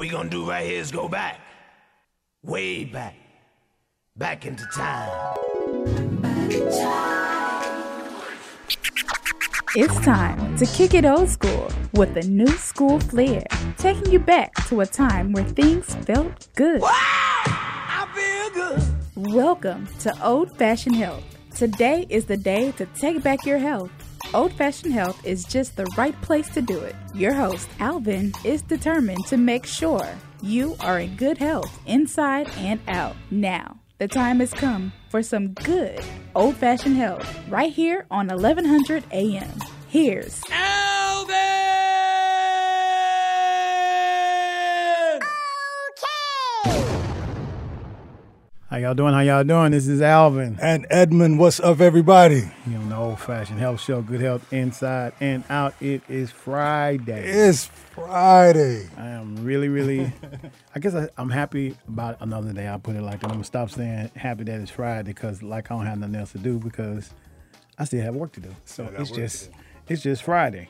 we gonna do right here is go back. Way back. Back into time. It's time to kick it old school with a new school flair, taking you back to a time where things felt good. I feel good. Welcome to Old Fashioned Health. Today is the day to take back your health. Old Fashioned Health is just the right place to do it. Your host, Alvin, is determined to make sure you are in good health inside and out. Now, the time has come for some good old fashioned health right here on 1100 AM. Here's How y'all doing? How y'all doing? This is Alvin. And Edmund, what's up, everybody? You know, the old fashioned health show, good health inside and out. It is Friday. It's Friday. I am really, really, I guess I, I'm happy about another day. I'll put it like that. I'm gonna stop saying happy that it's Friday because like I don't have nothing else to do because I still have work to do. So it's just, it's just Friday.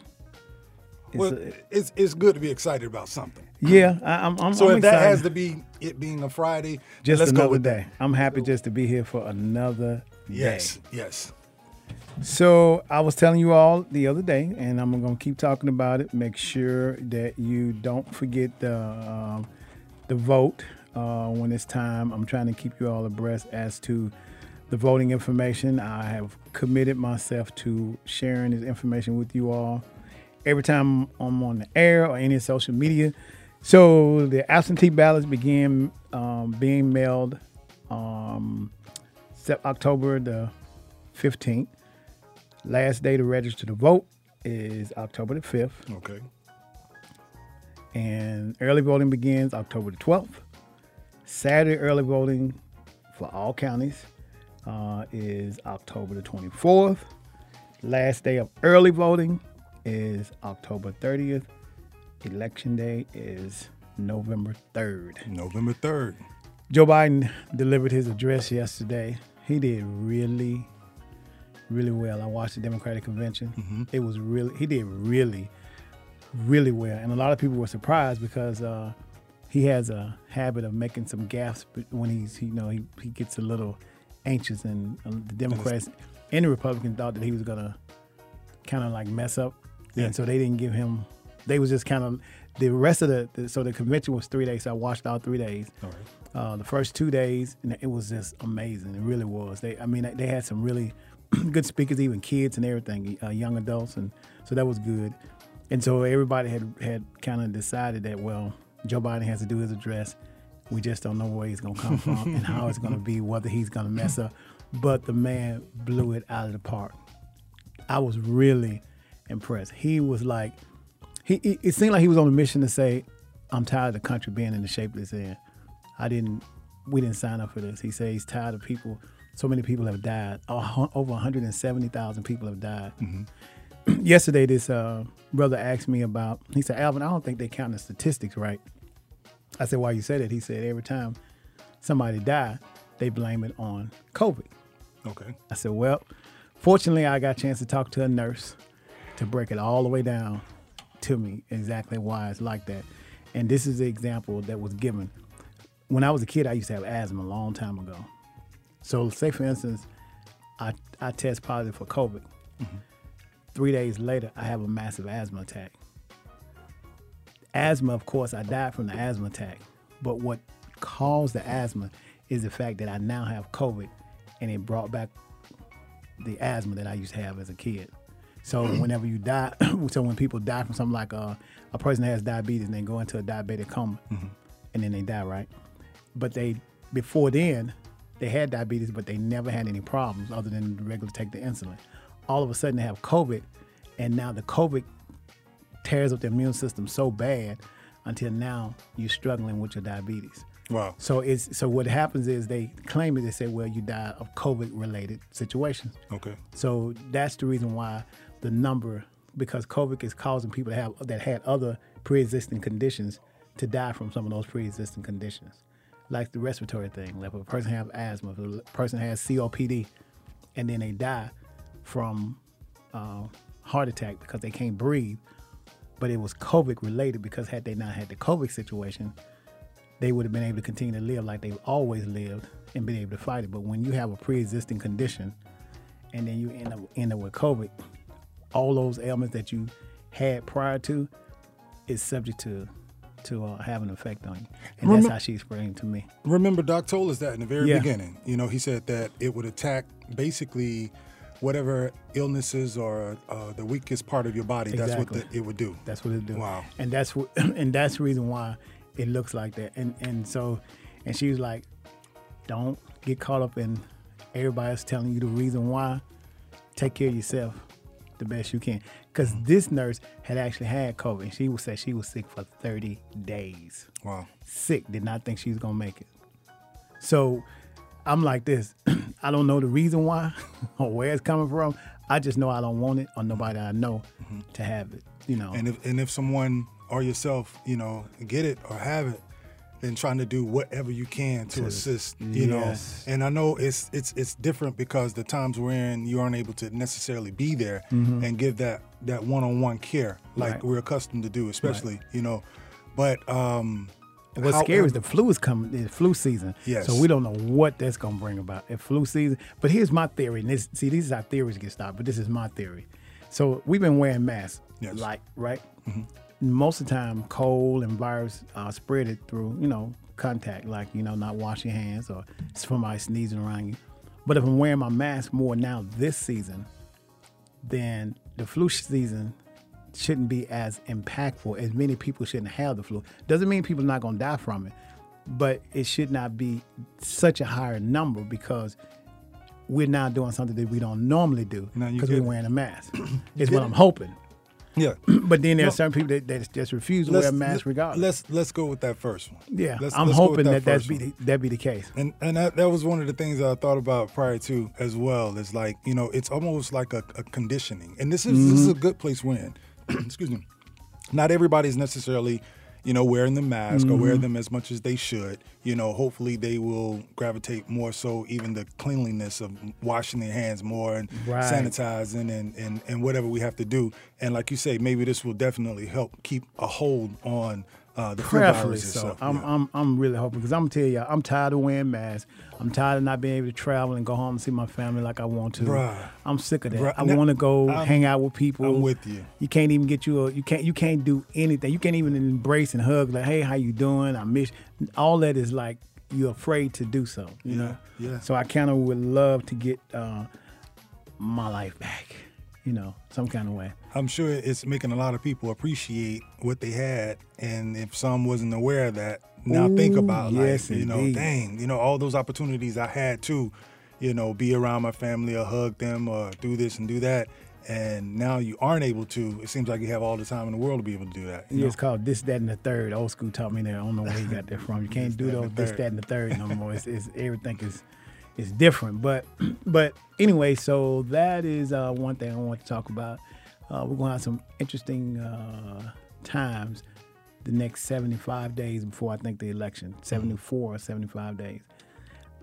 It's Well, a- it's it's good to be excited about something. yeah, I, I'm, I'm, So I'm if that has to be it being a Friday, just let's another go with day. that. I'm happy just to be here for another Yes, day. yes. So I was telling you all the other day, and I'm gonna keep talking about it. Make sure that you don't forget the um, the vote uh, when it's time. I'm trying to keep you all abreast as to the voting information. I have committed myself to sharing this information with you all every time I'm on the air or any social media. So the absentee ballots began um, being mailed um, October the 15th. Last day to register to vote is October the 5th, Okay. and early voting begins October the 12th. Saturday early voting for all counties uh, is October the 24th. Last day of early voting is October 30th. Election day is November 3rd. November third. Joe Biden delivered his address yesterday. He did really, really well. I watched the Democratic convention. It was really, he did really, really well. And a lot of people were surprised because uh, he has a habit of making some gaffes when he's, you know, he, he gets a little anxious. And uh, the Democrats and the Republicans thought that he was going to kind of like mess up. Yeah. And so they didn't give him, they was just kind of, the rest of the, the, so the convention was three days. So I watched all three days. All right. Uh, the first two days, and it was just amazing. It really was. They, I mean, they had some really good speakers, even kids and everything, uh, young adults, and so that was good. And so everybody had had kind of decided that well, Joe Biden has to do his address. We just don't know where he's gonna come from and how it's gonna be, whether he's gonna mess up. But the man blew it out of the park. I was really impressed. He was like, he, he it seemed like he was on a mission to say, "I'm tired of the country being in the shape it's in. I didn't, we didn't sign up for this." He said he's tired of people. So many people have died. Over 170,000 people have died. Yesterday, this uh, brother asked me about. He said, "Alvin, I don't think they count the statistics right." I said, "Why you say that?" He said, "Every time somebody die, they blame it on COVID." Okay. I said, well, fortunately, I got a chance to talk to a nurse to break it all the way down to me exactly why it's like that. And this is the example that was given. When I was a kid, I used to have asthma a long time ago. So, say for instance, I, I test positive for COVID. Mm-hmm. Three days later, I have a massive asthma attack. Asthma, of course, I died from the asthma attack. But what caused the asthma is the fact that I now have COVID and it brought back the asthma that I used to have as a kid. So whenever you die, so when people die from something like a, a person that has diabetes and they go into a diabetic coma mm-hmm. and then they die, right? But they, before then, they had diabetes, but they never had any problems other than the regular take the insulin. All of a sudden they have COVID and now the COVID tears up the immune system so bad until now you're struggling with your diabetes. Wow. So it's so what happens is they claim it. They say, well, you died of COVID related situations. Okay. So that's the reason why the number, because COVID is causing people to have that had other pre-existing conditions to die from some of those pre-existing conditions, like the respiratory thing. Like if a person have asthma, if a person has COPD, and then they die from uh, heart attack because they can't breathe. but it was COVID related because had they not had the COVID situation, they would have been able to continue to live like they've always lived and been able to fight it. But when you have a pre-existing condition, and then you end up end up with COVID, all those ailments that you had prior to is subject to to uh, have an effect on you, and that's how she explained to me. Remember, Doc told us that in the very Yeah. beginning. You know, he said that it would attack basically whatever illnesses or uh, the weakest part of your body. That's what the, it would do. That's what it would do. Wow. And that's what, and that's the reason why it looks like that. And and so, and she was like, "Don't get caught up in everybody else telling you the reason why. Take care of yourself the best you can." Because this nurse had actually had COVID. And she was said she was sick for 30 days. Wow. Sick. Did not think she was gonna make it. So I'm like this. I don't know the reason why or where it's coming from. I just know I don't want it or nobody I know to have it. You know. Mm-hmm. And if and if someone or yourself, you know, get it or have it, then trying to do whatever you can to, To- assist, you know. And I know it's it's it's different because the times we're in, you aren't able to necessarily be there and give that that one on one care like Right. we're accustomed to do, especially you know. But um, And What's scary is the flu is coming. It's flu season. Yes. So we don't know what that's gonna bring about. If flu season. But here's my theory. And this, see, these is how theories get started. But this is my theory. So we've been wearing masks. Yes. Mm-hmm. Like right. Most of the time, cold and virus uh, spread it through you know contact, like you know not washing hands or somebody sneezing around you. But if I'm wearing my mask more now this season, then the flu season shouldn't be as impactful as many people shouldn't have the flu. Doesn't mean people are not going to die from it, but it should not be such a higher number because we're now doing something that we don't normally do because we're wearing a mask. is what. I'm hoping. Yeah. But then there are certain people that, that just refuse to wear a mask regardless. Let's let's go with that first one. yeah, Let's- I'm let's hoping that that be the, that be the case. And and that, that was one of the things that I thought about prior to as well. Is like you know it's almost like a, a conditioning, and this is this is mm-hmm. a good place we're. Excuse me. Not everybody's necessarily, you know, wearing the mask or wear mm-hmm. them as much as they should. You know, hopefully they will gravitate more so even the cleanliness of washing their hands more and Right. sanitizing and, and and whatever we have to do. And like you say, maybe this will definitely help keep a hold on uh, the virus so. itself. I'm, Yeah. I'm, I'm really hoping because I'm tell you, I'm tired of wearing masks. I'm tired of not being able to travel and go home and see my family like I want to. Bruh. I'm sick of that. Bruh, I want to go I'm- hang out with people. I'm with you. You can't even get you a. You can't. You can't do anything. You can't even embrace and hug like, hey, how you doing? I miss. All that is like you're afraid to do so. You Yeah, know. yeah. So I kind of would love to get uh, my life back. You know, some kind of way. I'm sure it's making a lot of people appreciate what they had, and if some wasn't aware of that, now think Ooh, about yes, like you know, indeed. dang, you know, all those opportunities I had to, you know, be around my family or hug them or do this and do that, and now you aren't able to. It seems like you have all the time in the world to be able to do that. Yeah, know? it's called this, that, and the third. Old school taught me that. I don't know where he got that from. You can't do those this, that, and the third no more. It's, it's everything is is different. But but anyway, so that is uh, one thing I want to talk about. Uh, we're gonna have some interesting uh, times the next 75 days before I think the election. 74 or 75 days.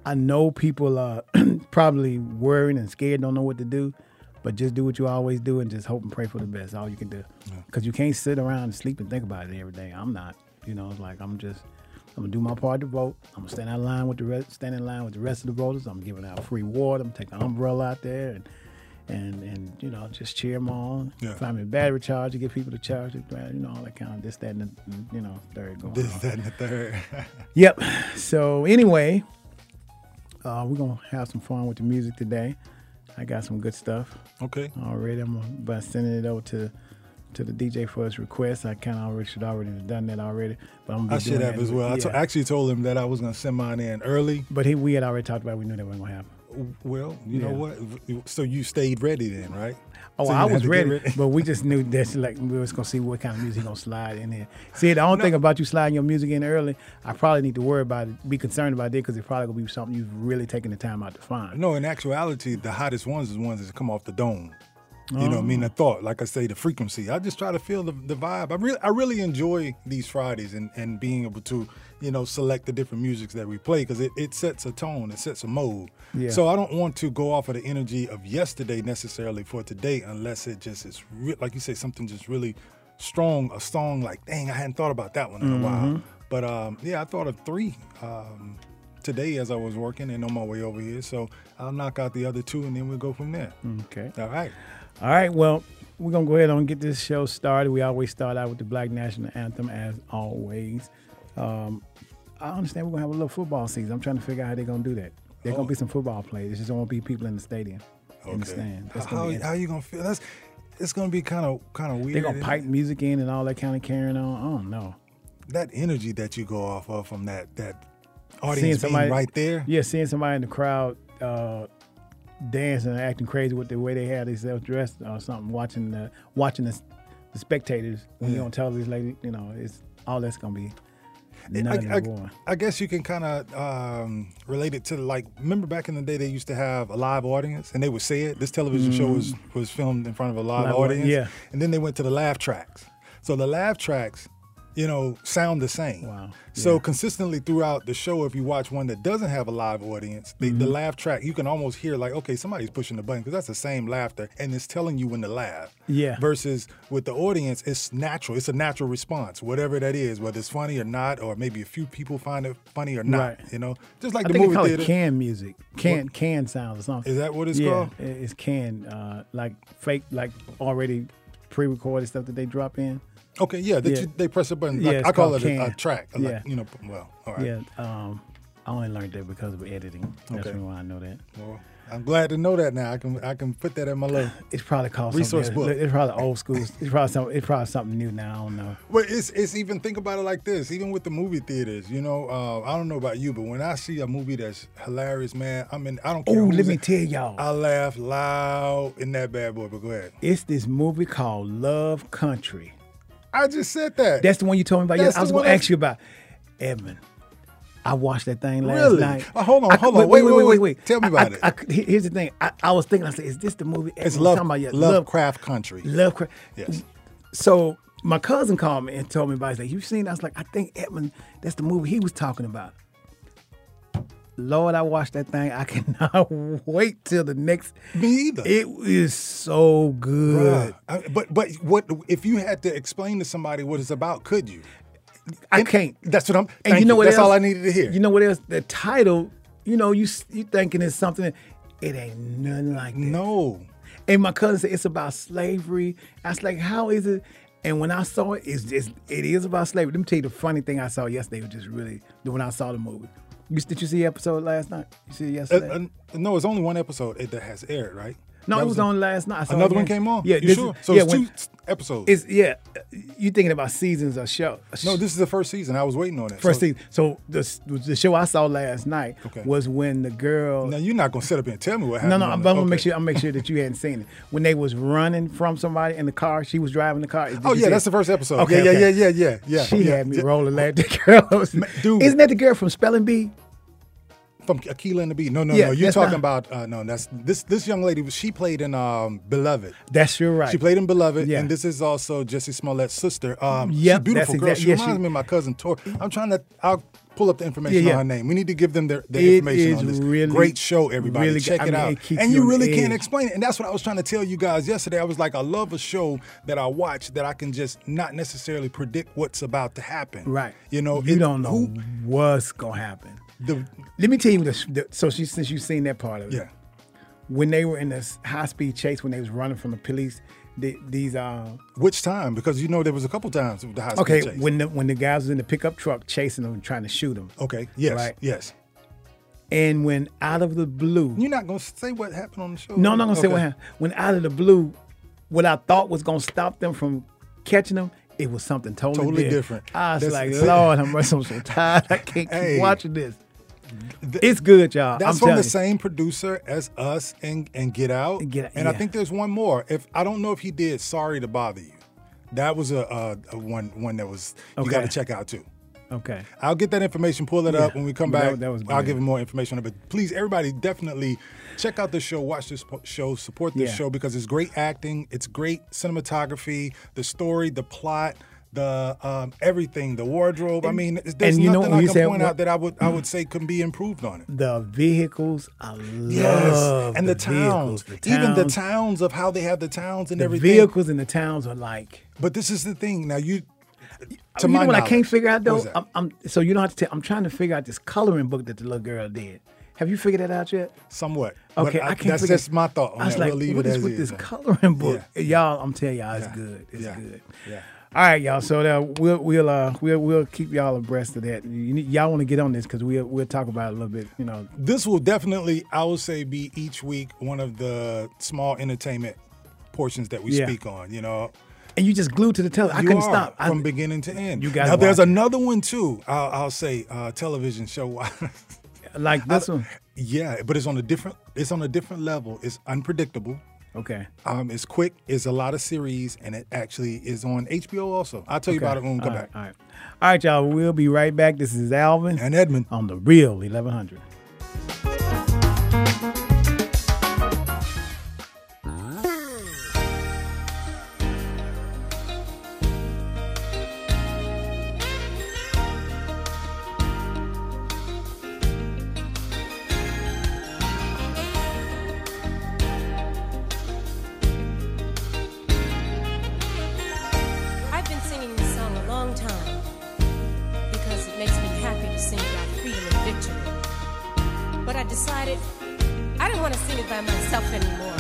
I know people are probably worried and scared, don't know what to do, but just do what you always do and just hope and pray for the best. All you can do, because you can't sit around and sleep and think about it every day. I'm not, you know, like I'm just, I'm gonna do my part to vote. I'm gonna stand in line with the rest, stand in line with the rest of the voters. I'm giving out free water. I'm taking an umbrella out there and. And, and you know just cheer them on. Yeah. Find me a battery charge to get people to charge it. You know all that kind of this that and the, you know third going This, on. that, and the third. Yep. So anyway, uh, we're gonna have some fun with the music today. I got some good stuff okay. already. I'm gonna by sending it over to to the DJ for his request. I kind of already should already have done that already, but I'm. I should have as well. I Yeah. to- actually told him that I was going to send mine in early. but he, we had already talked about. it. We knew that wasn't gonna happen. Well, you know what? So you stayed ready then, right? Oh, So I was to get ready, but we just knew that like we was gonna see what kind of music gonna slide in here. See, the only thing about you sliding your music in early, I probably need to worry about it, be concerned about it, because it's probably gonna be something you've really taken the time out to find. No, in actuality, the hottest ones is ones that come off the dome. You know, I mean the thought, like I say, the frequency. I just try to feel the, the vibe. I really, I really enjoy these Fridays and, and being able to, you know, select the different musics that we play because it, it sets a tone, it sets a mode. Yeah. So I don't want to go off of the energy of yesterday necessarily for today unless it just is re- like you say something just really strong a song like, dang, I hadn't thought about that one in a Mm-hmm. while. But um, yeah, I thought of three um, today as I was working and on my way over here. So I'll knock out the other two and then we'll go from there. Okay. All right. All right. Well, we're gonna go ahead and get this show started. We always start out with the Black National Anthem, as always. Um, I understand we're gonna have a little football season. I'm trying to figure out how they're gonna do that. There's Oh. gonna be some football players. There's just going to be people in the stadium. In the stand. That's How, be how you gonna feel? That's it's gonna be kind of kind of weird. they're gonna pipe it? music in and all that kind of carrying on. I don't know. that energy that you go off of from that that audience being right there. Yeah, seeing somebody in the crowd uh, dancing and acting crazy with the way they had themselves dressed or something. Watching the watching the, the spectators when Yeah. you're on television, like you know, it's all that's gonna be I, I- I guess you can kind of um, relate it to like remember back in the day they used to have a live audience and they would say it. This television show was was filmed in front of a live, Mm. Live audience. yeah. and then they went to the laugh tracks. So the laugh tracks, you know, sound the same. Wow. So Yeah. consistently throughout the show, if you watch one that doesn't have a live audience, the, the Mm-hmm. laugh track you can almost hear like, okay, somebody's pushing the button because that's the same laughter and it's telling you when to laugh. Yeah. Versus with the audience, it's natural. It's a natural response, whatever that is, whether it's funny or not, or maybe a few people find it funny or not. Right. You know, just like I the movie call theater. it can music, can can sounds or something. Is that what it's yeah, called? it- it's can uh, like fake, like already pre-recorded stuff that they drop in. Okay, yeah, that Yeah. You, they press a button. Like, I call it a, a track. Like, Yeah. you know, well, all right. Yeah, um, I only learned that because of editing. That's Okay. why I know that. Well, I'm glad to know that now. I can I can put that in my little. It's probably called Resource book. It's probably old school. It's probably something. It's probably something new now. I don't know. Well, it's it's even think about it like this. Even with the movie theaters, you know, uh, I don't know about you, but when I see a movie that's hilarious, man, I mean, I don't Oh, care. who's let me in- tell y'all. I laugh loud in that bad boy. But go ahead. It's this movie called Love Country. I just said that. That's the one you told me about. That's Yeah, I was going to ask you about. Edmund. I watched that thing last Really? night. Uh, hold on, I- hold on. Wait, wait, wait, wait. wait. Tell me about I- it. I here's the thing. I, I was thinking. I said, "Is this the movie?" it's Edmund was love, talking about? Yeah, Lovecraft Country. Lovecraft. Yes. So my cousin called me and told me about it. He's like, you seen? that?" I was like, I think Edmund. That's the movie he was talking about. Lord, I watched that thing. I cannot wait till the next. Me either. It is so good. I- but but what if you had to explain to somebody what it's about? Could you? I And can't. That's what I'm. And you know what? That's else? all I needed to hear. You know what else? The title. You know, you you thinking it's something. It ain't nothing like that. no. And my cousin said it's about slavery. I was like, how is it? And when I saw it, it's just it is about slavery. Let me tell you the funny thing I saw yesterday was just really when I saw the movie. You, did you see the episode last night? You see it Uh, yesterday? uh, no, it's only one episode that has aired, right? No, That it was a- on last night. I saw it Another one came on. Yeah, you sure? is- So yeah, it's when- two episodes. It's yeah. You thinking about seasons of show? Uh, no, this is the first season. I was waiting on it. first so, season. So the the show I saw last night Okay. was when the girl. Now you're not gonna sit up here and tell me what No, happened. no, on I'm, the- I'm gonna make sure. I'm make sure that you hadn't seen it when they was running from somebody in the car. She was driving the car. Did Oh yeah, that's it? the first episode. Okay, yeah, okay. yeah, yeah, yeah, yeah. She yeah, had me rolling like the girl. was- dude. isn't that the girl from Spelling Bee? From Akeelah and the Bee. No, no, Yeah, no. You're talking not- about uh, no. That's this this young lady. She played in um, Beloved. That's your right. She played in Beloved, Yeah. and this is also Jussie Smollett's sister. Um, she's Yep, a beautiful girl. exact- she yeah, reminds she- me of my cousin Tor. I'm trying to. I'll pull up the information Yeah, yeah. on her name. We need to give them their, their It information on this. really- Great show, everybody. really Check it mean, out. it and you really can't explain it. And that's what I was trying to tell you guys yesterday. I was like, I love a show that I watch that I can just not necessarily predict what's about to happen. right. You know, you it- don't know who- what's gonna happen. The, Let me tell you the, the so she since you've seen that part of it. yeah. When they were in this high speed chase when they was running from the police, the, these uh Which time? Because you know there was a couple times with the high speed okay chase. when the when the guys was in the pickup truck chasing them and trying to shoot them, Okay. Yes. Right. Yes. and when out of the blue, You're not gonna say what happened on the show. No, I'm not gonna say what happened. When out of the blue, what I thought was gonna stop them from catching them, it was something totally, Totally different. I was That's- like, Lord, I'm, I'm so tired. I can't keep Hey. watching this. It's good, y'all. That's I'm from the you. same producer as us and and Get Out. And Get Out, and I think there's one more. If I don't know if he did Sorry to Bother You. That was a, a, a one one that was you Okay. got to check out too. Okay. I'll get that information, pull it Yeah. up when we come back. that was I'll give him more information on it. But please, everybody, definitely check out this show, watch this po- show, support this Yeah. show because it's great acting, it's great cinematography, the story, the plot, the um, everything, the wardrobe. I mean, there's and you nothing when I can said point what- out that I would I would say can be improved on it. The vehicles, I love Yes, and the, vehicles, towns, the even the towns. of how they have the towns and the everything. vehicles in the towns are like. But this is the thing. Now you, to you know what I can't figure out though? I'm, I'm, so you don't have to tell. I'm trying to figure out this coloring book that the little girl did. Have you figured that out yet? Somewhat. Okay, I, can't. That's figure, just my thought. I was that. like, we'll leave what it is with is. this coloring book? Yeah. Y'all, I'm telling y'all, it's Yeah. good. It's Yeah. good. Yeah. All right, y'all. So uh, we'll we'll uh we'll we'll keep y'all abreast of that. You, y'all want to get on this because we'll we'll talk about it a little bit. You know, This will definitely, I would say, be each week one of the small entertainment portions that we Yeah. speak on. You know, and you just glued to the television. I couldn't stop. I- from beginning to end. You gotta now. There's it. another one too. I'll, I'll say uh, television show. like this one. yeah, but it's on a different. It's on a different level. It's unpredictable. Okay. Um, it's quick. It's a lot of series, and it actually is on HBO also. I'll tell you about it when we come All back. All right. All right, y'all. We'll be right back. This is Alvin And Edmund. on the Real 1100. Long time because it makes me happy to sing about freedom and victory. But I decided I didn't want to sing it by myself anymore.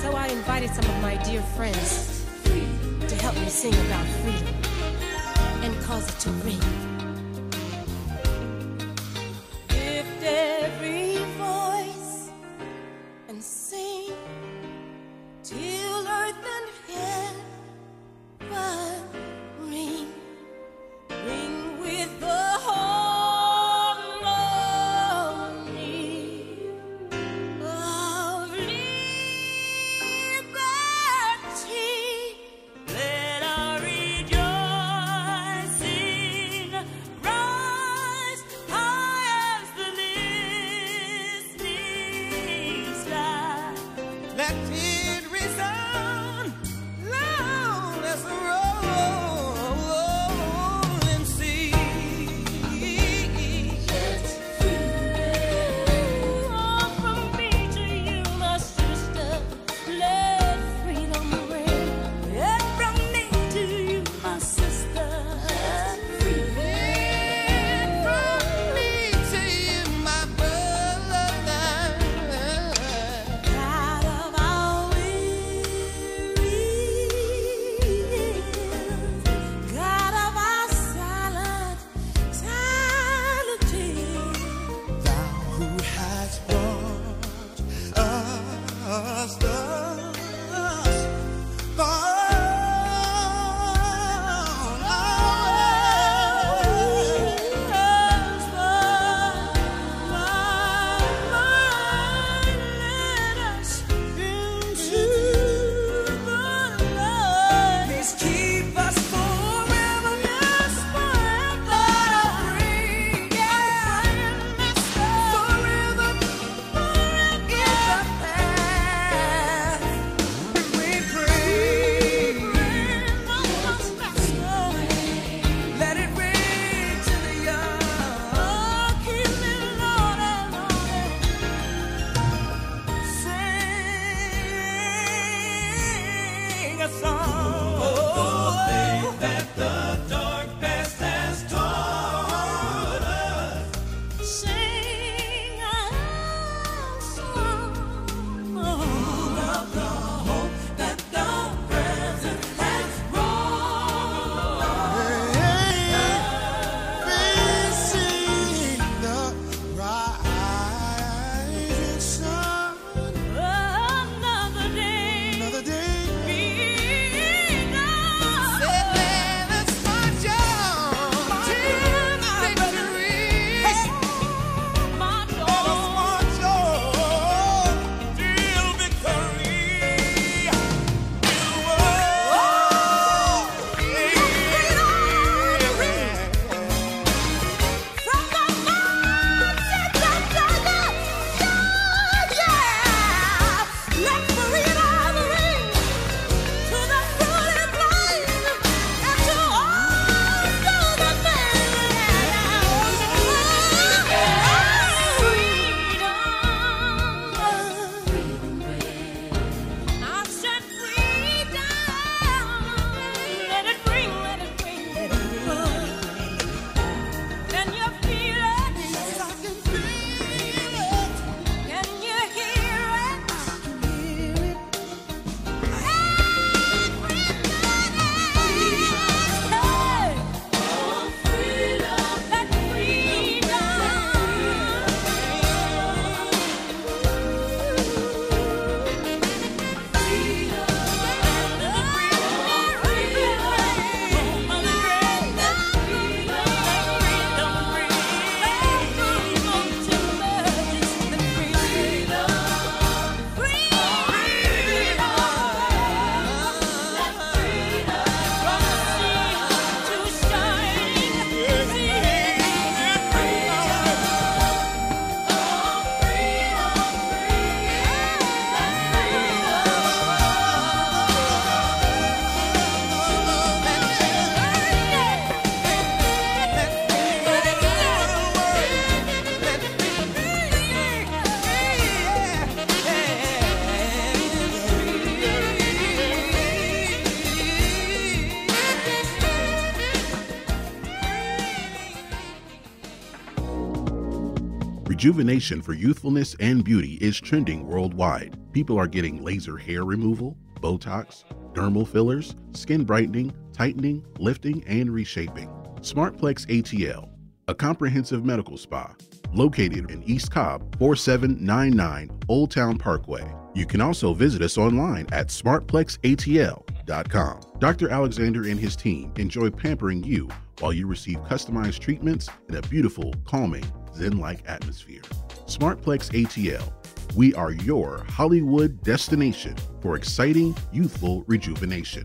So I invited some of my dear friends to help me sing about freedom and cause it to ring. Rejuvenation for youthfulness and beauty is trending worldwide. People are getting laser hair removal, Botox, dermal fillers, skin brightening, tightening, lifting, and reshaping. Smartplex ATL, a comprehensive medical spa located in East Cobb, 4799 Old Town Parkway. You can also visit us online at smartplexatl.com. Dr. Alexander and his team enjoy pampering you while you receive customized treatments in a beautiful, calming, zen like atmosphere. Smartplex ATL. We are your Hollywood destination for exciting youthful rejuvenation.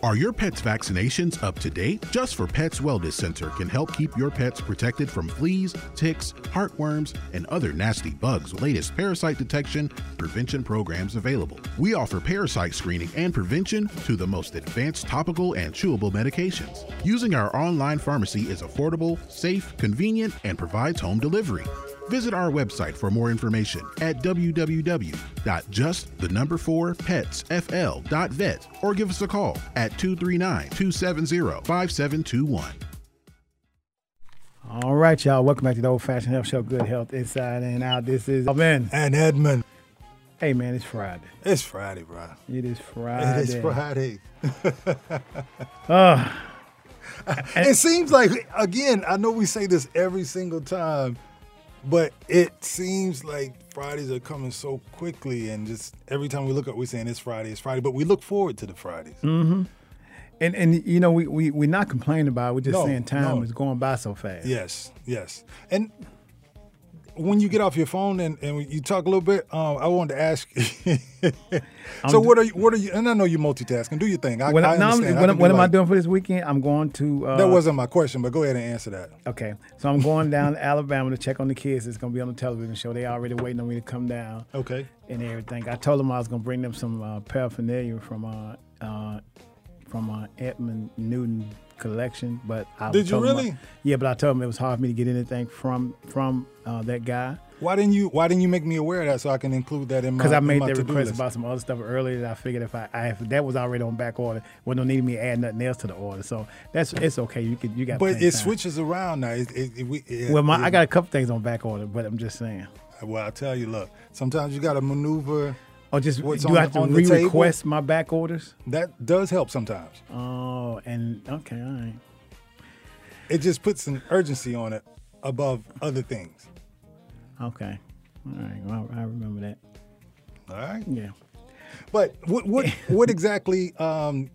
Are your pet's vaccinations up to date? Just for Pets Wellness Center can help keep your pets protected from fleas, ticks, heartworms, and other nasty bugs. Latest parasite detection prevention programs available. We offer parasite screening and prevention to the most advanced topical and chewable medications. Using our online pharmacy is affordable, safe, convenient, and provides home delivery. Visit our website for more information at www.justthenumber4petsfl.vet or give us a call at 239-270-5721. All right, y'all. Welcome back to the Old Fashioned Health Show. Good health inside and out. This is Ben. And Edmund. Hey, man, it's Friday. It's Friday, bro. It is Friday. It is Friday. Uh, it seems like again, I know we say this every single time, but it seems like Fridays are coming so quickly, and just every time we look up, we're saying it's Friday, it's Friday, but we look forward to the Fridays. Mm-hmm. and and you know we we we're not complaining about. it. We're just No, saying time no. is going by so fast. Yes, yes, and when you get off your phone and, and you talk a little bit, um, I wanted to ask. you. so what are you? What are you? And I know you're multitasking. Do your thing. I, What, I now I'm- understand. I what, am I doing for this weekend? I'm going to. Uh, That wasn't my question, but go ahead and answer that. Okay, so I'm going down to Alabama to check on the kids. It's gonna be on the television show. They already waiting on me to come down Okay. and everything. I told them I was gonna bring them some uh, paraphernalia from uh, uh, from uh, Edmund Newton collection, but I Did you told 'em I- really? yeah, but I told them it was hard for me to get anything from from uh, that guy Why didn't you? Why didn't you make me aware of that so I can include that in my? because I made that request list? about some other stuff earlier. That I figured if I, I if that was already on back order, well, don't need me to add nothing else to the order. So that's it's okay. You can you got. But it time. switches around now. It, it, it, we- it- Well, my, I got a couple things on back order, but I'm just saying. Well, I tell you, look. Sometimes you got to maneuver. Or just What's do on I have to on the table? re-request my back orders? That does help sometimes. Oh, and okay, all right. It just puts an urgency on it above other things. Okay. All right. Well, I remember that. All right. Yeah. But what what what exactly um,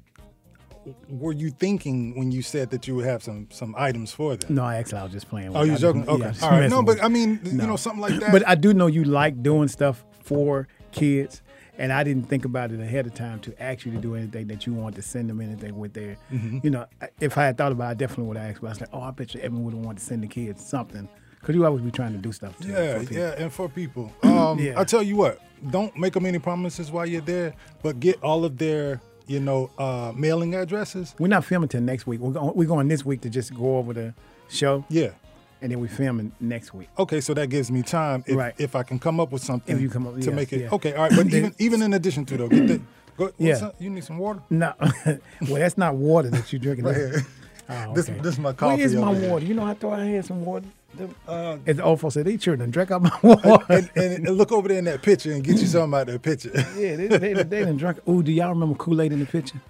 were you thinking when you said that you would have some some items for them? No, I actually, I was just playing. with Oh, you joking? just- yeah, Okay. just All right. No, but I mean, you know, something like that. But I do know you like doing stuff for kids, and I didn't think about it ahead of time to ask you to do anything that you want to send them anything with their. Mm-hmm. You know, if I had thought about it, I definitely would have asked. But I was like, oh, I bet you Evan would have wanted to send the kids something. Because you always be trying to do stuff. To, yeah, yeah, and for people, um, Yeah. I tell you what, don't make them any promises while you're there, but get all of their, you know, uh, mailing addresses. We're not filming till next week. We're going, we're going this week to just go over the show, Yeah. And then we filming next week. Okay, so that gives me time if, Right. if I can come up with something If you come up- to yes, make it yeah. okay. All right, but even even in addition to though, get the, go, Yeah. you need some water. No, well, that's not water that you're drinking. Right here. Oh, This- okay. this is my coffee is my here. water? You know, I thought I had some water. Uh, As the old folks said, they done drank up my water. and, and, and look over there in that picture and get you something out of that picture. yeah, they, they, they done drunk. Ooh, do y'all remember Kool Aid in the picture?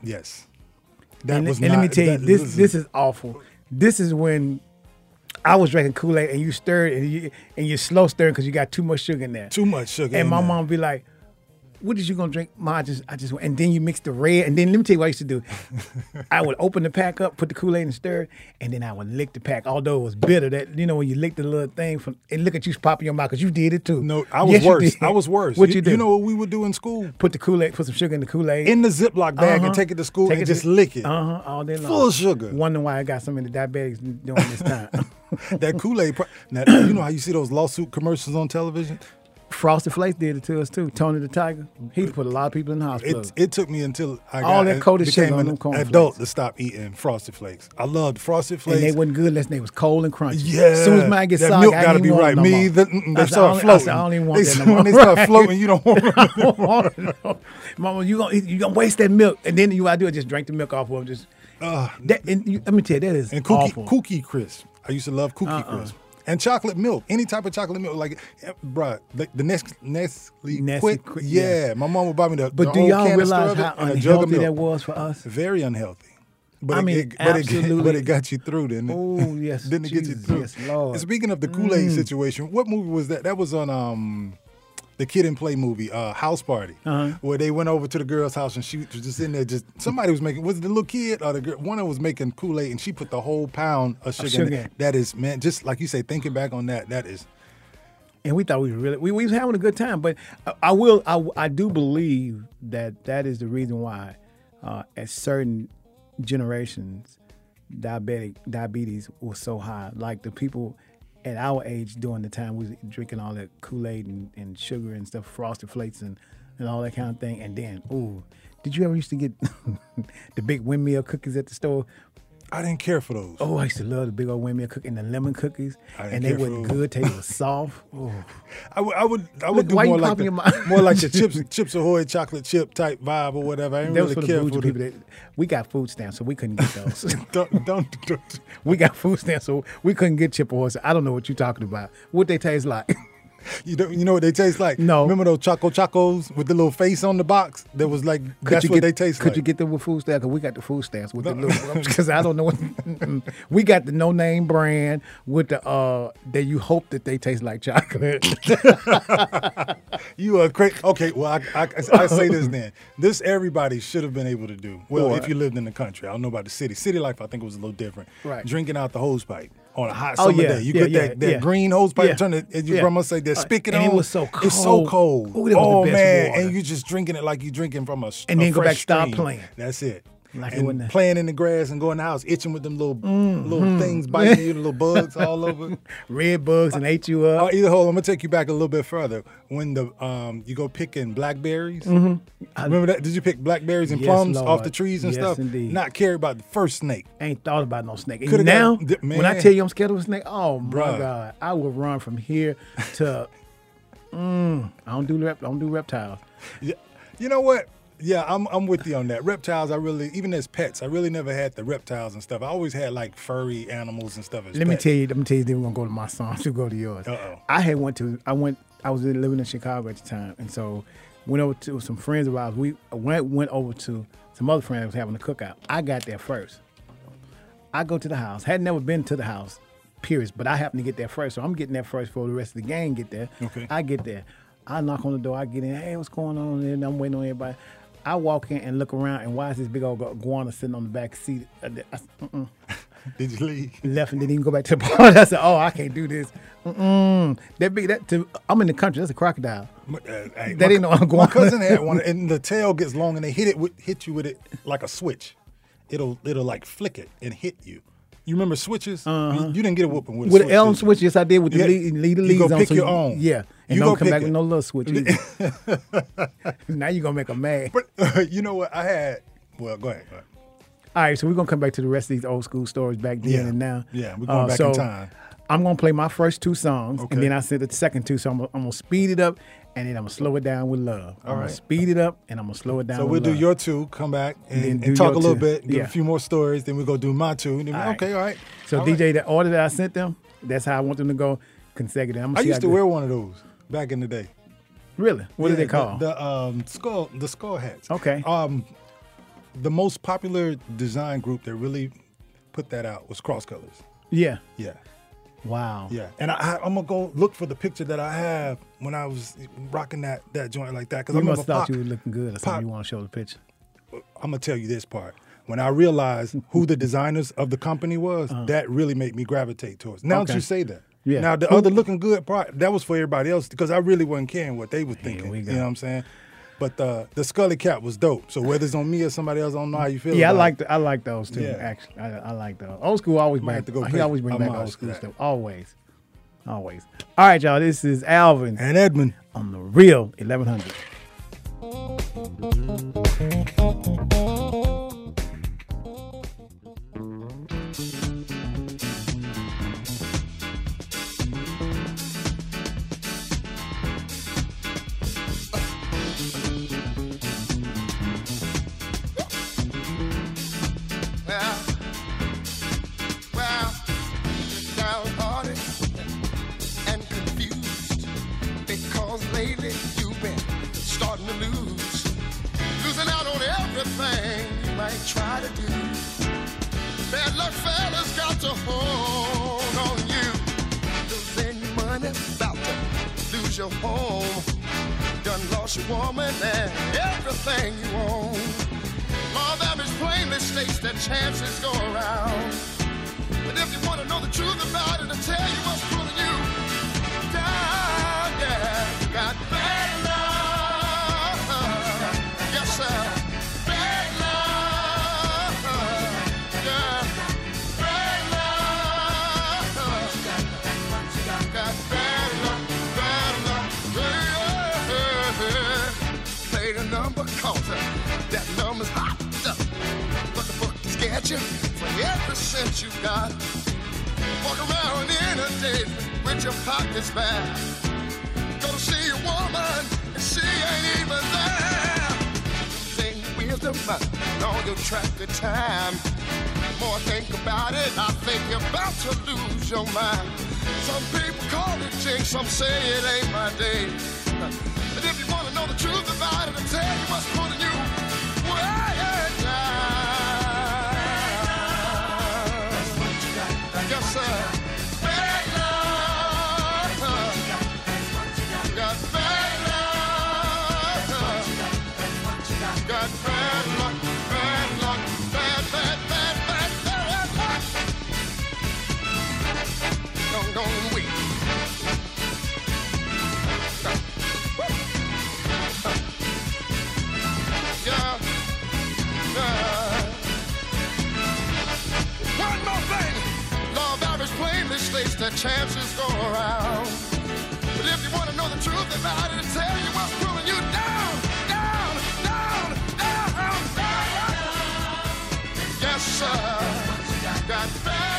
yes, that and was and not. let me tell you, this this is awful. This is when I was drinking Kool Aid and you stirred and you and you slow stirring because you got too much sugar in there. too much sugar. and my there. mom be like, "What is you gonna drink?" Ma, I just, I just, and then you mix the red, and then let me tell you what I used to do. I would open the pack up, put the Kool Aid and stir, and then I would lick the pack. Although it was bitter, that you know when you lick the little thing from, and look at you popping your mouth because you did it too. No, I was Yes, worse. I was worse. What you, do? You know what we would do in school? put the Kool Aid, put some sugar in the Kool Aid. In the Ziploc bag and take it to school and just lick it. Uh huh. All day long. Full of sugar. Wondering why I got so many diabetics during this time. that Kool Aid. Pro- now you know how you see those lawsuit commercials on television. Frosted Flakes did it to us too. Tony the Tiger, he put a lot of people in the hospital. It, it took me until I All got, that coated sugar became an adult to stop eating Frosted Flakes. I loved Frosted Flakes. and they wasn't good unless they was cold and crunchy. Yeah, As soon as mine get that soggy, milk I gotta be right. no Me, more. the, mm, they I start don't- floating. I said, I don't even want they, that no When they start Right. floating, you don't want. I don't want it no. Mama, you gonna you gonna waste that milk, and then you I do is just drink the milk off of them, just that, and you, let me tell you, that is and cookie awful. cookie crisp. I used to love cookie Uh-uh. crisp. And chocolate milk, any type of chocolate milk, like, bruh, the, the Nes- Nestle, Nestle Quik, Quik, yeah. yeah. my mom would buy me the, but the do y'all realize how and a jug of unhealthy that was for us? Very unhealthy. But I it, mean, it, but, it, but it got you through, didn't it? Oh, yes, didn't it get you through? yes, Lord. And speaking of the Kool Aid situation, what movie was that? That was on um, the Kid and Play movie, uh, House Party, Uh-huh. where they went over to the girl's house and she was just in there. Just somebody was making was it the little kid or the girl? One of them was making Kool Aid and she put the whole pound of sugar. in sugar it. in. That is man, just like you say, thinking back on that, that is and we thought we were really we, we was having a good time. But I, I will I, I do believe that that is the reason why uh, at certain generations diabetic diabetes was so high. Like the people at our age during the time we was drinking all that Kool Aid and, and sugar and stuff, frosted flakes and and all that kind of thing. And then ooh, did you ever used to get the big windmill cookies at the store? I didn't care for those. Oh, I used to love the big old windmill cookie and the lemon cookies, and they care wasn't good. They was soft. Oh. I would, I would, I would Look, do more like the, more like the chips, chips Ahoy chocolate chip type vibe or whatever. I didn't was really for the for people. That, we got food stamps, so we couldn't get those. Don't, don't, don't. we got food stamps, so we couldn't get chipper horse. I don't know what you're talking about. What they taste like? You know, you know what they taste like? No. Remember those Choco Chacos with the little face on the box? That was like that's you what get, they taste Could like. you get them with food stamps? Cause we got the food stamps with the No. little because I don't know what we got the no name brand with the uh that you hope that they taste like chocolate. You are crazy. Okay, well, I, I, I say this then. This everybody should have been able to do. Well, What? if you lived in the country, I don't know about the city. City life, I think, was a little different. Right. Drinking out the hose pipe on a hot Oh, summer yeah, day. You yeah, get yeah, that, that green hose pipe, Yeah, turn it, as your yeah. grandma say, that Uh, spigot and on. it was so It's so cold. cold. Ooh, oh, man. water. And you're just drinking it like you're drinking from a And a then go back, fresh stop playing. That's it. Like and playing in the grass and going in the house, itching with them little Mm-hmm. little things biting you, the little bugs all over. Red bugs and ate you up. Uh, either hold, I'm gonna take you back a little bit further. When the um you go picking blackberries, i remember that? Did you pick blackberries and Mm-hmm. Yes, plums off the trees and Yes, stuff? indeed. Not care about the first snake. I ain't thought about no snake. Coulda And got- now, d- when I tell you I'm scared of a snake, oh my Bruh. god, I will run from here to. Mm, I don't do rep. I don't do reptiles. Yeah, you know what? Yeah, I'm I'm with you on that. Reptiles, I really even as pets, I really never had the reptiles and stuff. I always had like furry animals and stuff. As Let me tell you. Let me tell you. Then we're gonna go to my song. To go to yours. Uh-oh. I had went to. I went. I was living in Chicago at the time, and so went over to some friends of ours. We went went over to some other friends that was having a cookout. I got there first. I go to the house. Had never been to the house, period. But I happened to get there first, so I'm getting there first before the rest of the gang get there. Okay. I get there. I knock on the door. I get in. Hey, what's going on? And I'm waiting on everybody. I walk in and look around, and why is this big old iguana sitting on the back seat? Did you leave? left and didn't even go back to the party. I said, "Oh, I can't do this." Mm-mm. That big that to, I'm in the country. That's a crocodile. Uh, hey, That ain't no iguana. My cousin had one, and the tail gets long, and they hit it with hit you with it like a switch. It'll it'll like flick it and hit you. You remember switches? You, you didn't get a whooping with a Uh-huh. With switch, Elm switch, yes, I did with the Yeah, lead, lead the you go on. pick so your you- own. Yeah, and You don't come back it. with no little switch. either. now you're gonna make them mad. But you know what? I had. Well, go ahead. Go ahead. All right, so we're gonna come back to the rest of these old school stories back then Yeah. and now. Uh, Yeah, we're going back in time. I'm gonna play my first two songs, Okay. and then I said the second two. So I'm, gonna- I'm gonna speed it up, and then I'm gonna slow it down with love. I'm gonna speed it up, and I'm gonna slow it down. So we'll do love. your two, come back and, then and talk a little two. bit, give Yeah. a few more stories. Then we go do my two. And then All right. okay, all right. So All DJ, right. the order that I sent them, that's how I want them to go consecutive. I'm I used to wear one of those back in the day. Really? What Yeah, are they call The, the um skull the skull hats. Okay. Um, the most popular design group that really put that out was Cross Colours. yeah. Yeah. Wow. Yeah, and I, I, I'm gonna go look for the picture that I have when I was rocking that that joint like that. Because I must thought Pac- you were looking good or something. Pop- You want to show the picture? I'm gonna tell you this part. When I realized who the designers of the company was, that really made me gravitate towards. Now that Uh-huh. You say that, Yeah. Now the Who- other looking good part that was for everybody else because I really wasn't caring what they were thinking. You know what I'm saying? But the the Scully cap was dope. So whether it's on me or somebody else, I don't know how you feel. Yeah, I like the, I like those too. Yeah. Actually, I, I like those. Old school always Might bring. to go he always bring back old school stuff. Always, always. All right, y'all. This is Alvin And Edmund. on the real 1100. They try to do. Bad luck fellas got to hold on you. Losing money, about to lose your home. Done lost your woman and everything you own. Law of average plainly states that chances go around. But if you want to know the truth about it, I'll tell you what's pulling you down. Yeah, got that number's hot. But the book is get you for every cent you got. Walk around in a day with your pockets bare. Go see a woman and she ain't even there. Sing wisdom, on your track of time. The More I think about it, I think you're about to lose your mind. Some people call it jinx, some say it ain't my day. Know the truth about it, I'll tell you what's pulling you states chances go around. But if you want to know the truth about it, tell you what's pulling you down, down, down, down, down. Yes, sir. Got bad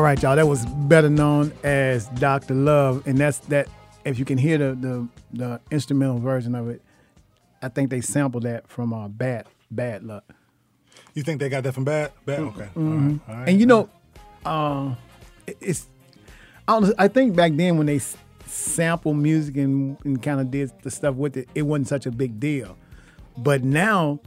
All right, y'all. That was better known as Dr. Love, and that's that. If you can hear the the, the instrumental version of it, I think they sampled that from uh, Bad Bad Luck. You think they got that from Bad? Bad? Okay. All right. All right. And you know, uh, it's I, don't, I think back then when they s- sample music and, and kind of did the stuff with it, it wasn't such a big deal. But now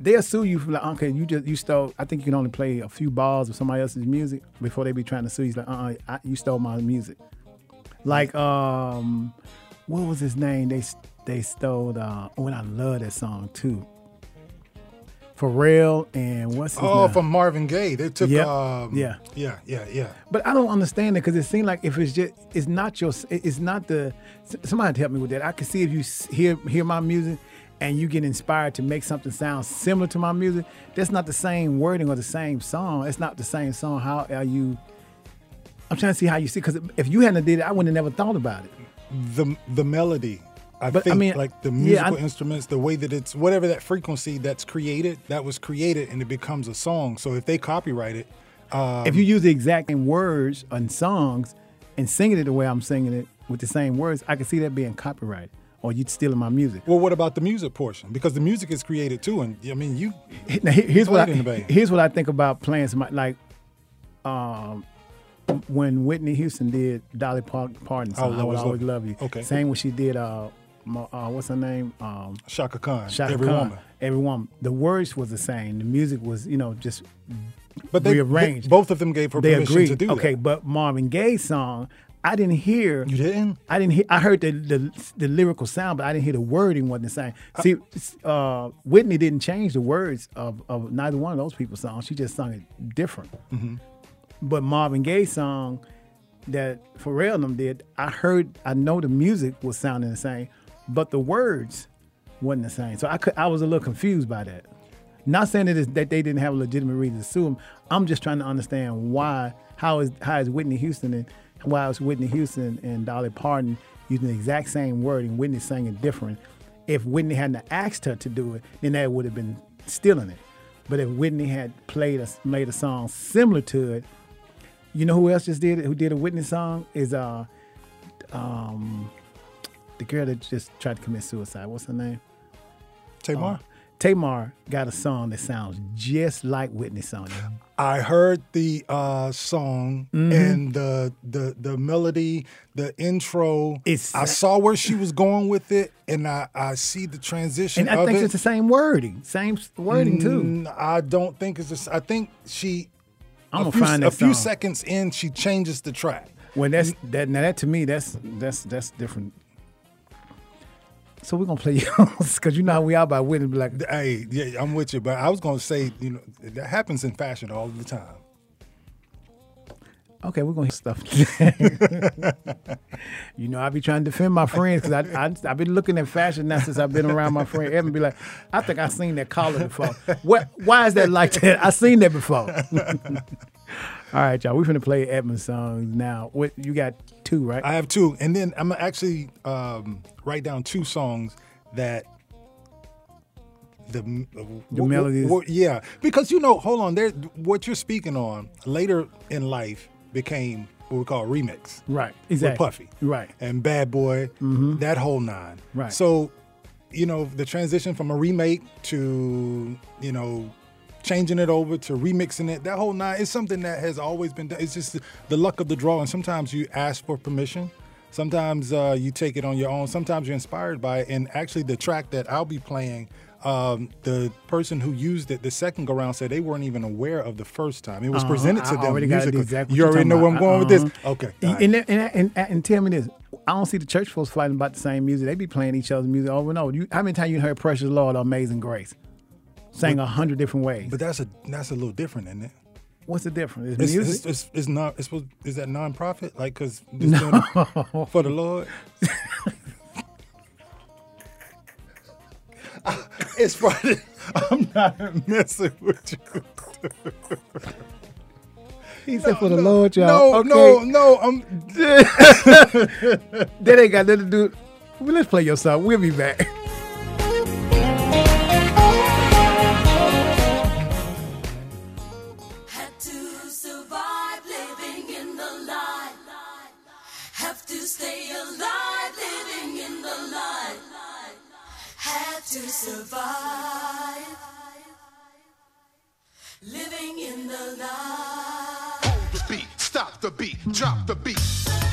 they'll sue you for like, okay, you just you stole. I think you can only play a few bars of somebody else's music before they be trying to sue you. Like, uh, uh you stole my music. Like, um, what was his name? They they stole. Uh, oh, and I love that song too. Pharrell and what's his Oh, name? from Marvin Gaye. They took. Yep. Um, Yeah. Yeah. Yeah. Yeah. But I don't understand it because it seemed like if it's just it's not your it's not the somebody to help me with that. I can see if you hear hear my music and you get inspired to make something sound similar to my music. That's not the same wording or the same song. It's not the same song. How are you? I'm trying to see how you see because if you hadn't did it, I wouldn't have never thought about it. the the melody. I But, I think mean, like the yeah, musical I- instruments, the way that it's whatever that frequency that's created, that was created and it becomes a song. So if they copyright it, um, if you use the exact same words on songs and singing it the way I'm singing it with the same words, I can see that being copyrighted or you're stealing my music. well, what about the music portion? Because the music is created too, and I mean you. Now, here's what I, played in the band. here's what I think about playing some like um when Whitney Houston did Dolly Par- Parton I'll I will Always Love you. Okay. Same when she did uh, uh what's her name? Um Chaka Khan, Chaka every Khan. woman. Every woman. The words was the same. The music was, you know, just But they, they- rearranged. both of them gave her they permission agreed. to do okay, that. but Marvin Gaye's song, I didn't hear You didn't? I didn't hear. I heard the, the the lyrical sound, but I didn't hear the wording wasn't the same. See, uh, Whitney didn't change the words of, of neither one of those people's songs. She just sung it different. But Marvin Gaye's song that Pharrell and them did, I heard. I know the music was sounding the same, but the words wasn't the same. So I could. I was a little confused by that. Not saying that, it's, that they didn't have a legitimate reason to sue him. I'm just trying to understand why. How is how is Whitney Houston and why is Whitney Houston and Dolly Parton using the exact same word and Whitney saying it different? If Whitney hadn't asked her to do it, then that would have been stealing it. But if Whitney had played a made a song similar to it, you know who else just did it? Who did a Whitney song is uh um the girl that just tried to commit suicide. What's her name? Tamar. Tamar got a song that sounds just like Whitney's song. I heard the uh, song Mm-hmm. and the the the melody, the intro. It's- I saw where she was going with it, and I I see the transition And I think it. it's the same wording, same wording too. Mm, I don't think it's. Just, I think she. I'm a gonna few, find a few song. seconds in, she changes the track. Well, that's that. Now that to me, that's that's that's different. So we're gonna play yours because you know how we are by winning. Be like, Hey, yeah, I'm with you, but I was gonna say, you know, that happens in fashion all the time. okay, we're gonna hear stuff. you know, I be trying to defend my friends because I, I I've been looking at fashion now since I've been around my friend Evan. Be like, I think I seen that collar before. What? Why is that like that? I seen that before. All right, y'all. We're gonna play Edmund songs now. What you got? Two, right? I have two, and then I'm gonna actually um, write down two songs that the The melodies. yeah, because you know, hold on, there. What you're speaking on later in life became what we call remix. right. Exactly. Puffy. Right. And Bad Boy, that whole nine. Right. So, you know, the transition from a remake to, you know, changing it over to remixing it, that whole nine is something that has always been done. It's just the luck of the draw. And sometimes you ask for permission. Sometimes uh, you take it on your own. Sometimes you're inspired by it. And actually, the track that I'll be playing, um, the person who used it the second go round said they weren't even aware of the first time. It was Uh-huh. presented to I them musically. exactly you already know where I'm going with this? Uh-huh. Okay. all right. And, and, and, and, and tell me this. I don't see the church folks fighting about the same music. They be playing each other's music over and over. You, how many times you heard Precious Lord or Amazing Grace? Sang a hundred different ways. But that's a that's a little different, isn't it? What's the difference? It's, It's, music. it's, it's, it's not. It's supposed. Is that non-profit? Like, cause it for the Lord. it's for. The, I'm not messing with you. he said for the Lord, y'all. No, okay. no, no. I'm. That ain't got nothing to do. Well, let's play your song. We'll be back. To survive living in the light. Hold the beat, stop the beat, drop the beat.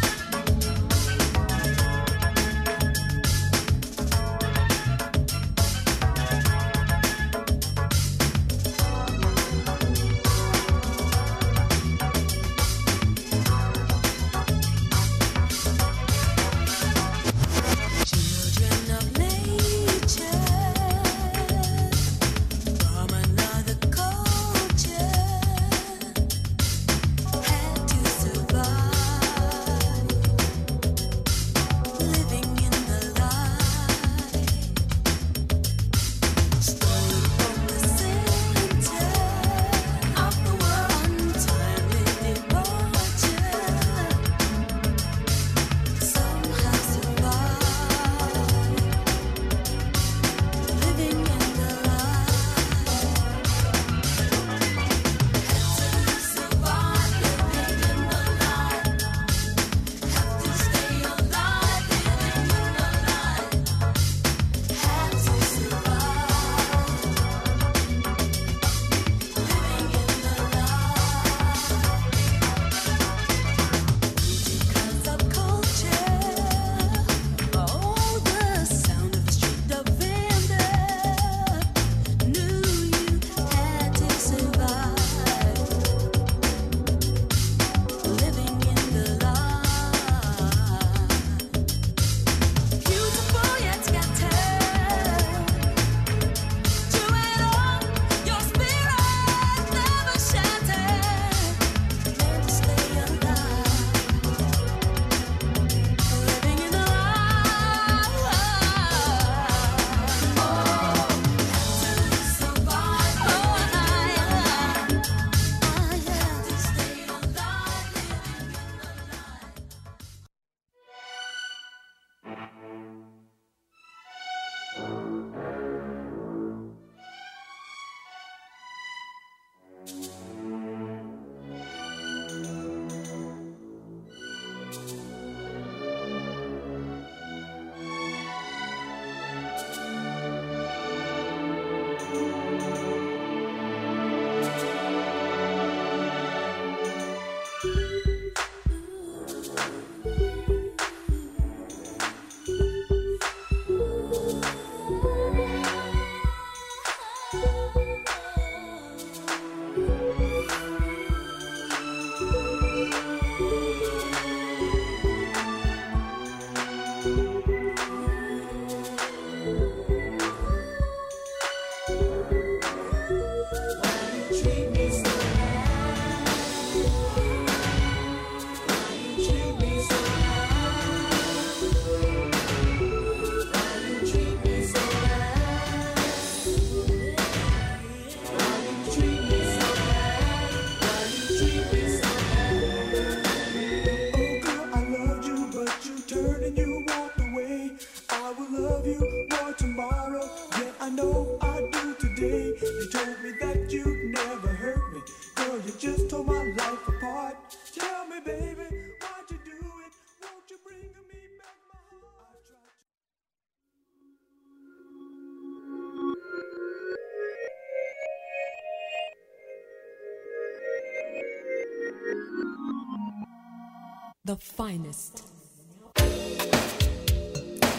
The finest.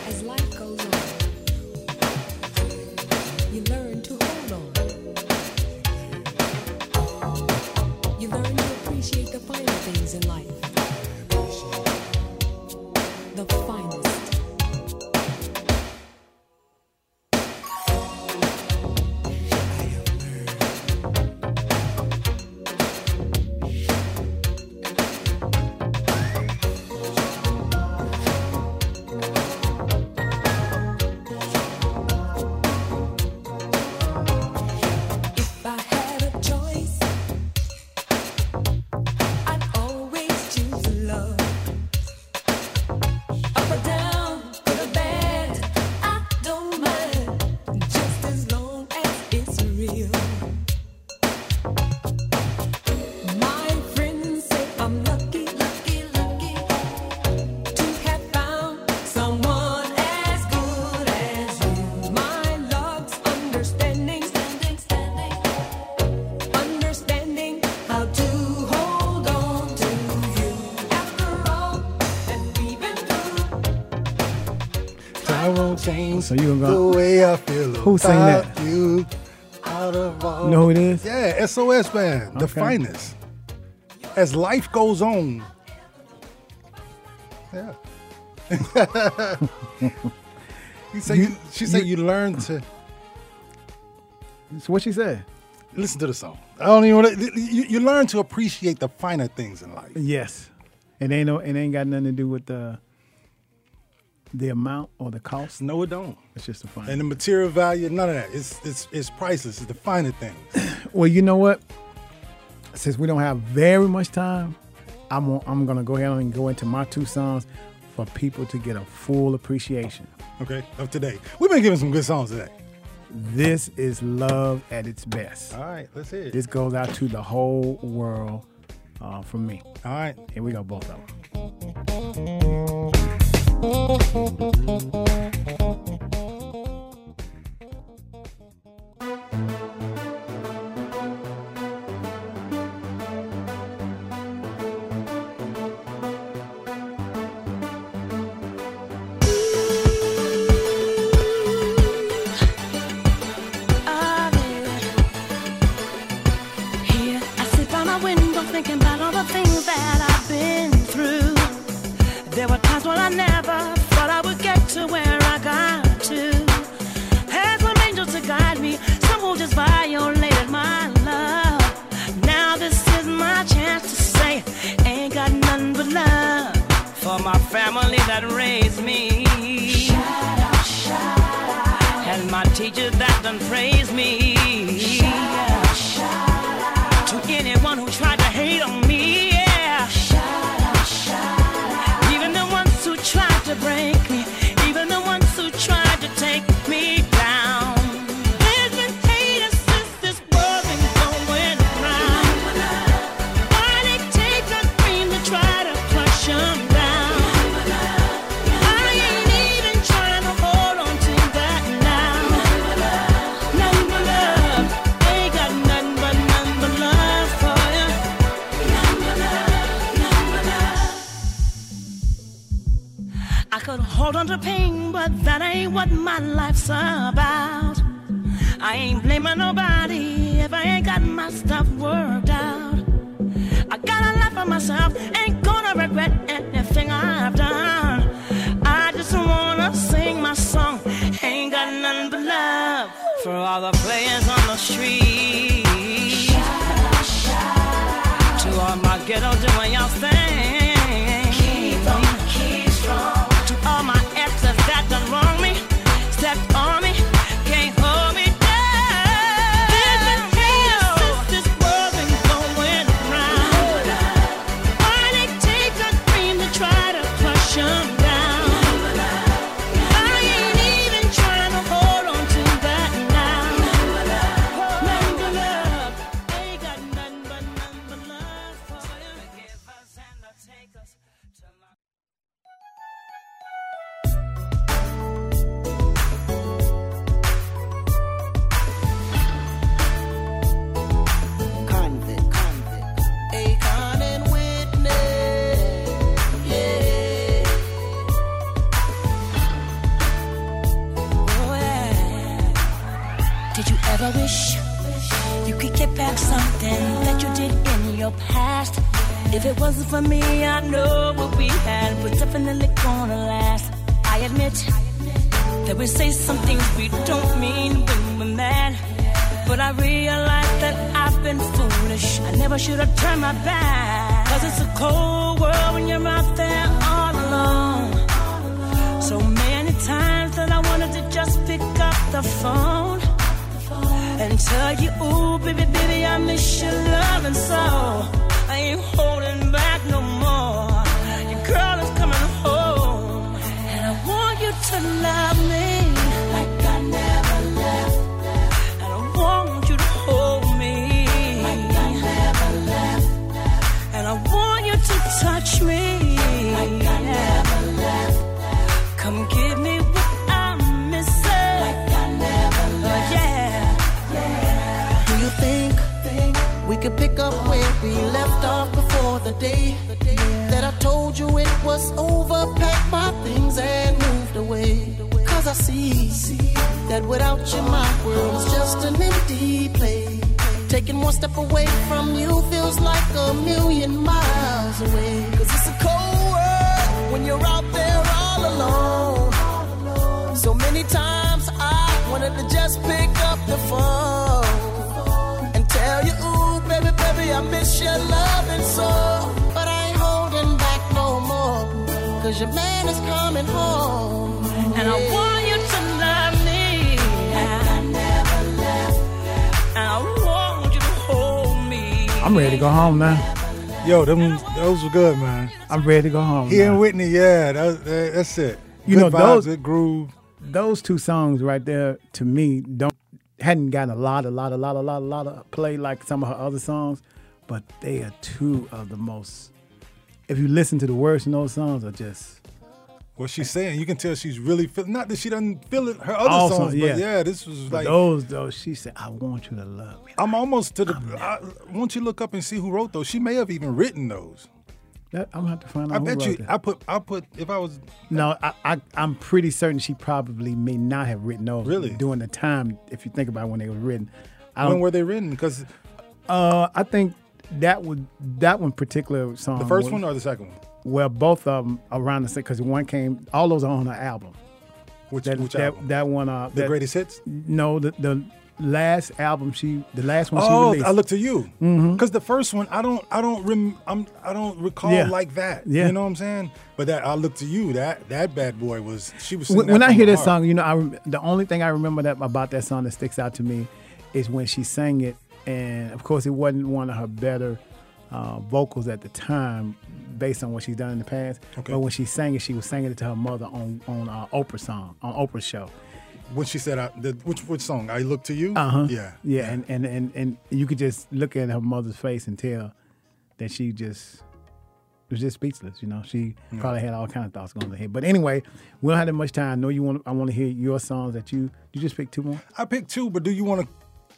As life goes on, you learn to hold on. You learn to appreciate the finer things in life. The finest. Won't So you gonna the way I feel Who sang that? you. Out of all. You know who it is? Yeah, SOS band, the finest. As life goes on. Yeah. he said you, she said you learn to That's what she said. listen to the song. I don't even want to, you, you learn to appreciate the finer things in life. Yes, it ain't no. It ain't got nothing to do with the the amount or the cost. No, it don't. It's just the fun. And the material value, none of that. It's it's it's priceless. It's the finer things. Well, you know what? Since we don't have very much time, I'm I'm gonna go ahead and go into my two songs for people to get a full appreciation. Okay, of today. We've been giving some good songs today. This is love at its best. All right, let's hear it. This goes out to the whole world uh, from me. All right. Here we go, both of them. Oh, oh, oh. But that ain't what my life's about. I ain't blaming nobody if I ain't got my stuff worked out. I got a life for myself, ain't gonna regret anything I've done. I just wanna sing my song, ain't got nothing but love for all the players on the street. Your past. If it wasn't for me, I know what we had was definitely gonna last. I admit that we say some things we don't mean when we're mad. But I realize that I've been foolish. I never should have turned my back. Cause it's a cold world when you're out there all alone. So many times that I wanted to just pick up the phone tell you, ooh, baby, baby, I miss your love and so I ain't holding could pick up where we left off before the day that I told you it was over? Packed my things and moved away. Cause I see that without you, my world's just an empty place. Taking one step away from you feels like a million miles away. Cause it's a cold world when you're out there all alone. So many times I wanted to just pick up the phone tell you, ooh, baby, baby, I miss your loving so. But I ain't holding back no more, cause your man is coming home. And I want you to love me. Like I never left. And I want you to hold me. I'm ready to go home man. Yo, them those were good, man. I'm ready to go home. He now. and Whitney, yeah, that, that, that's it. You Good know, vibes, those- good groove. those two songs right there to me don't hadn't gotten a lot, a lot, a lot, a lot, a lot of play like some of her other songs, but they are two of the most. If you listen to the words in those songs, are just What she's saying, you can tell she's really feel. Not that she doesn't feel it her other songs, yeah. but yeah, this was but like those. Though she said, "I want you to love me." I'm almost to the. I, once you look up and see who wrote those, she may have even written those. That, I'm gonna have to find out. I bet you. that. I put. I put. If I was. No, I, I I'm pretty certain she probably may not have written those. Really? During the time, if you think about when they were written, I When were they written? Because uh, I think that would that one particular song. the first was- one or the second one? Well, both of them around the same because one came. All those are on her album. Which That which that, album? that one. Uh, the that- greatest hits. No, the the last album she the last one she Oh, released. I look to you because the first one I don't I don't rem, I'm I don't recall Yeah. like that. Yeah. You know what I'm saying? But that I look to you. That that bad boy was she was. when, when I hear that heart. song, you know, I the only thing I remember that about that song that sticks out to me is when she sang it, and of course, it wasn't one of her better uh, vocals at the time, based on what she's done in the past. Okay. But when she sang it, she was singing it to her mother on on uh, Oprah song on Oprah's show. When she said I, the, which which song I look to you. Uh huh. Yeah. Yeah, and, and and and you could just look at her mother's face and tell that she just was just speechless. You know, she probably had all kind of thoughts going in her head. But anyway, we don't have that much time. I know you want. I want to hear your songs that you. You just pick two more. I picked two, but do you want to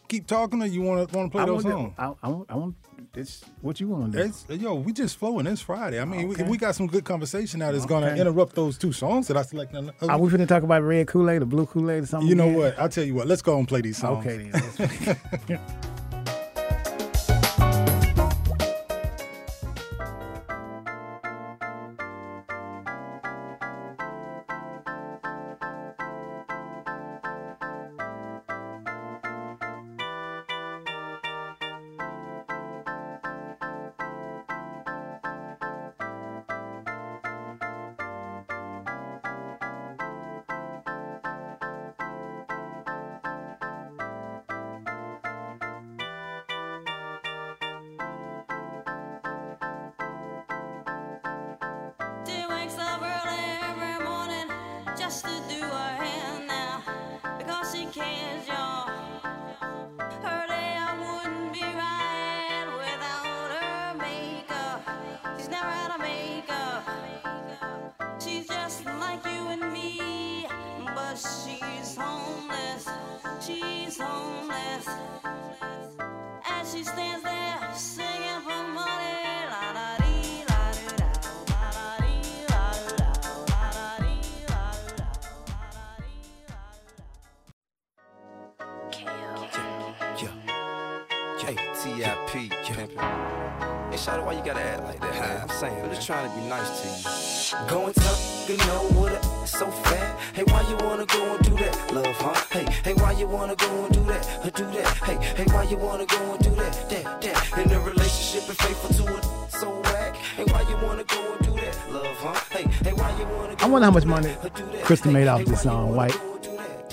keep talking or you want to want to play I those songs? I, I want. I want. It's what you want to do. It's, yo, we just flowing. It's Friday. I mean, Okay. we, we got some good conversation now that's going to interrupt those two songs that I selected. Are we finna talk about red Kool Aid or blue Kool Aid or something? you know again? what? I'll tell you what. Let's go and play these songs. Okay then. do I? T.I.P. pimpin'. Hey, Shawty, why you gotta act like that, man? I'm saying, I'm just trying to be nice to you. Going up, you know what? it- So fat. Hey, why you wanna go and do that, love, huh? Hey, hey, why you wanna go and do that, or do that? Hey, hey, why you wanna go and do that, that, that? In a relationship and faithful to it, so whack. Hey, why you wanna go and do that, love, huh? Hey, hey, why you wanna I wonder how much money Crystal made off this song, White.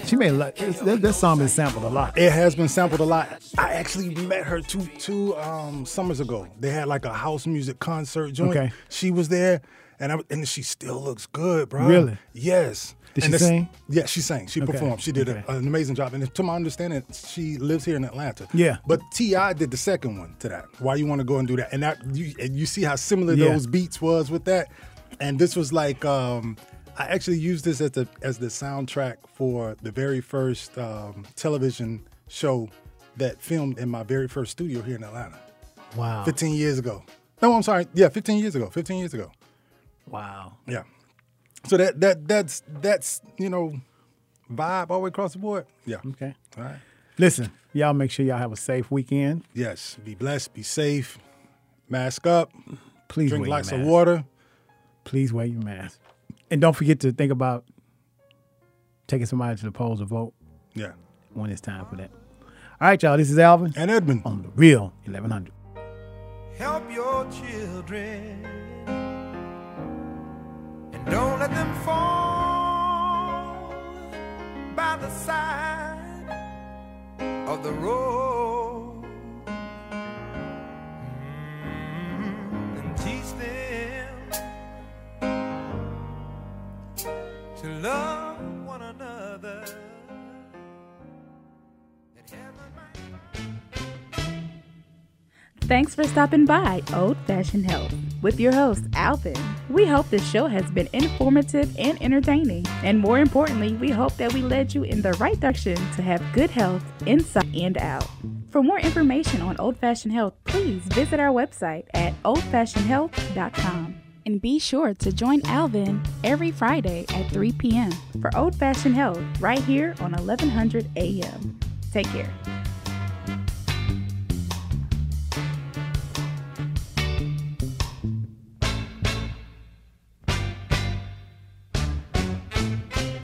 She made a lot. it's- That, that song been sampled a lot. It has been sampled a lot. I actually met her two two um, summers ago. They had like a house music concert joint. Okay. She was there, and I, and she still looks good, bro. Really? Yes. Did And she sing? Yeah, she sang. She Okay. performed. She did a- an amazing job. And to my understanding, she lives here in Atlanta. Yeah. But T.I. did the second one to that. Why you want to go and do that? And that you and you see how similar Yeah. those beats was with that. And this was like um, I actually used this as the as the soundtrack for the very first um, television show that filmed in my very first studio here in Atlanta. Wow. 15 years ago. No, I'm sorry. Yeah, 15 years ago. 15 years ago. Wow. Yeah. So that that that's that's you know vibe all the way across the board. Yeah. Okay. All right. Listen, y'all make sure y'all have a safe weekend. Yes. Be blessed. Be safe. Mask up. Please drink wear your lots of water. Please wear your mask. And don't forget to think about taking somebody to the polls to vote Yeah. when it's time for that. All right, y'all. This is Alvin and Edmund on the Real 1100. Help your children and don't let them fall by the side of the road. Thanks for stopping by Old Fashioned Health with your host, Alvin. We hope this show has been informative and entertaining. And more importantly, we hope that we led you in the right direction to have good health inside and out. For more information on Old Fashioned Health, please visit our website at oldfashionedhealth.com. And be sure to join Alvin every Friday at 3 p.m. for Old Fashioned Health right here on 1100 a.m. Take care.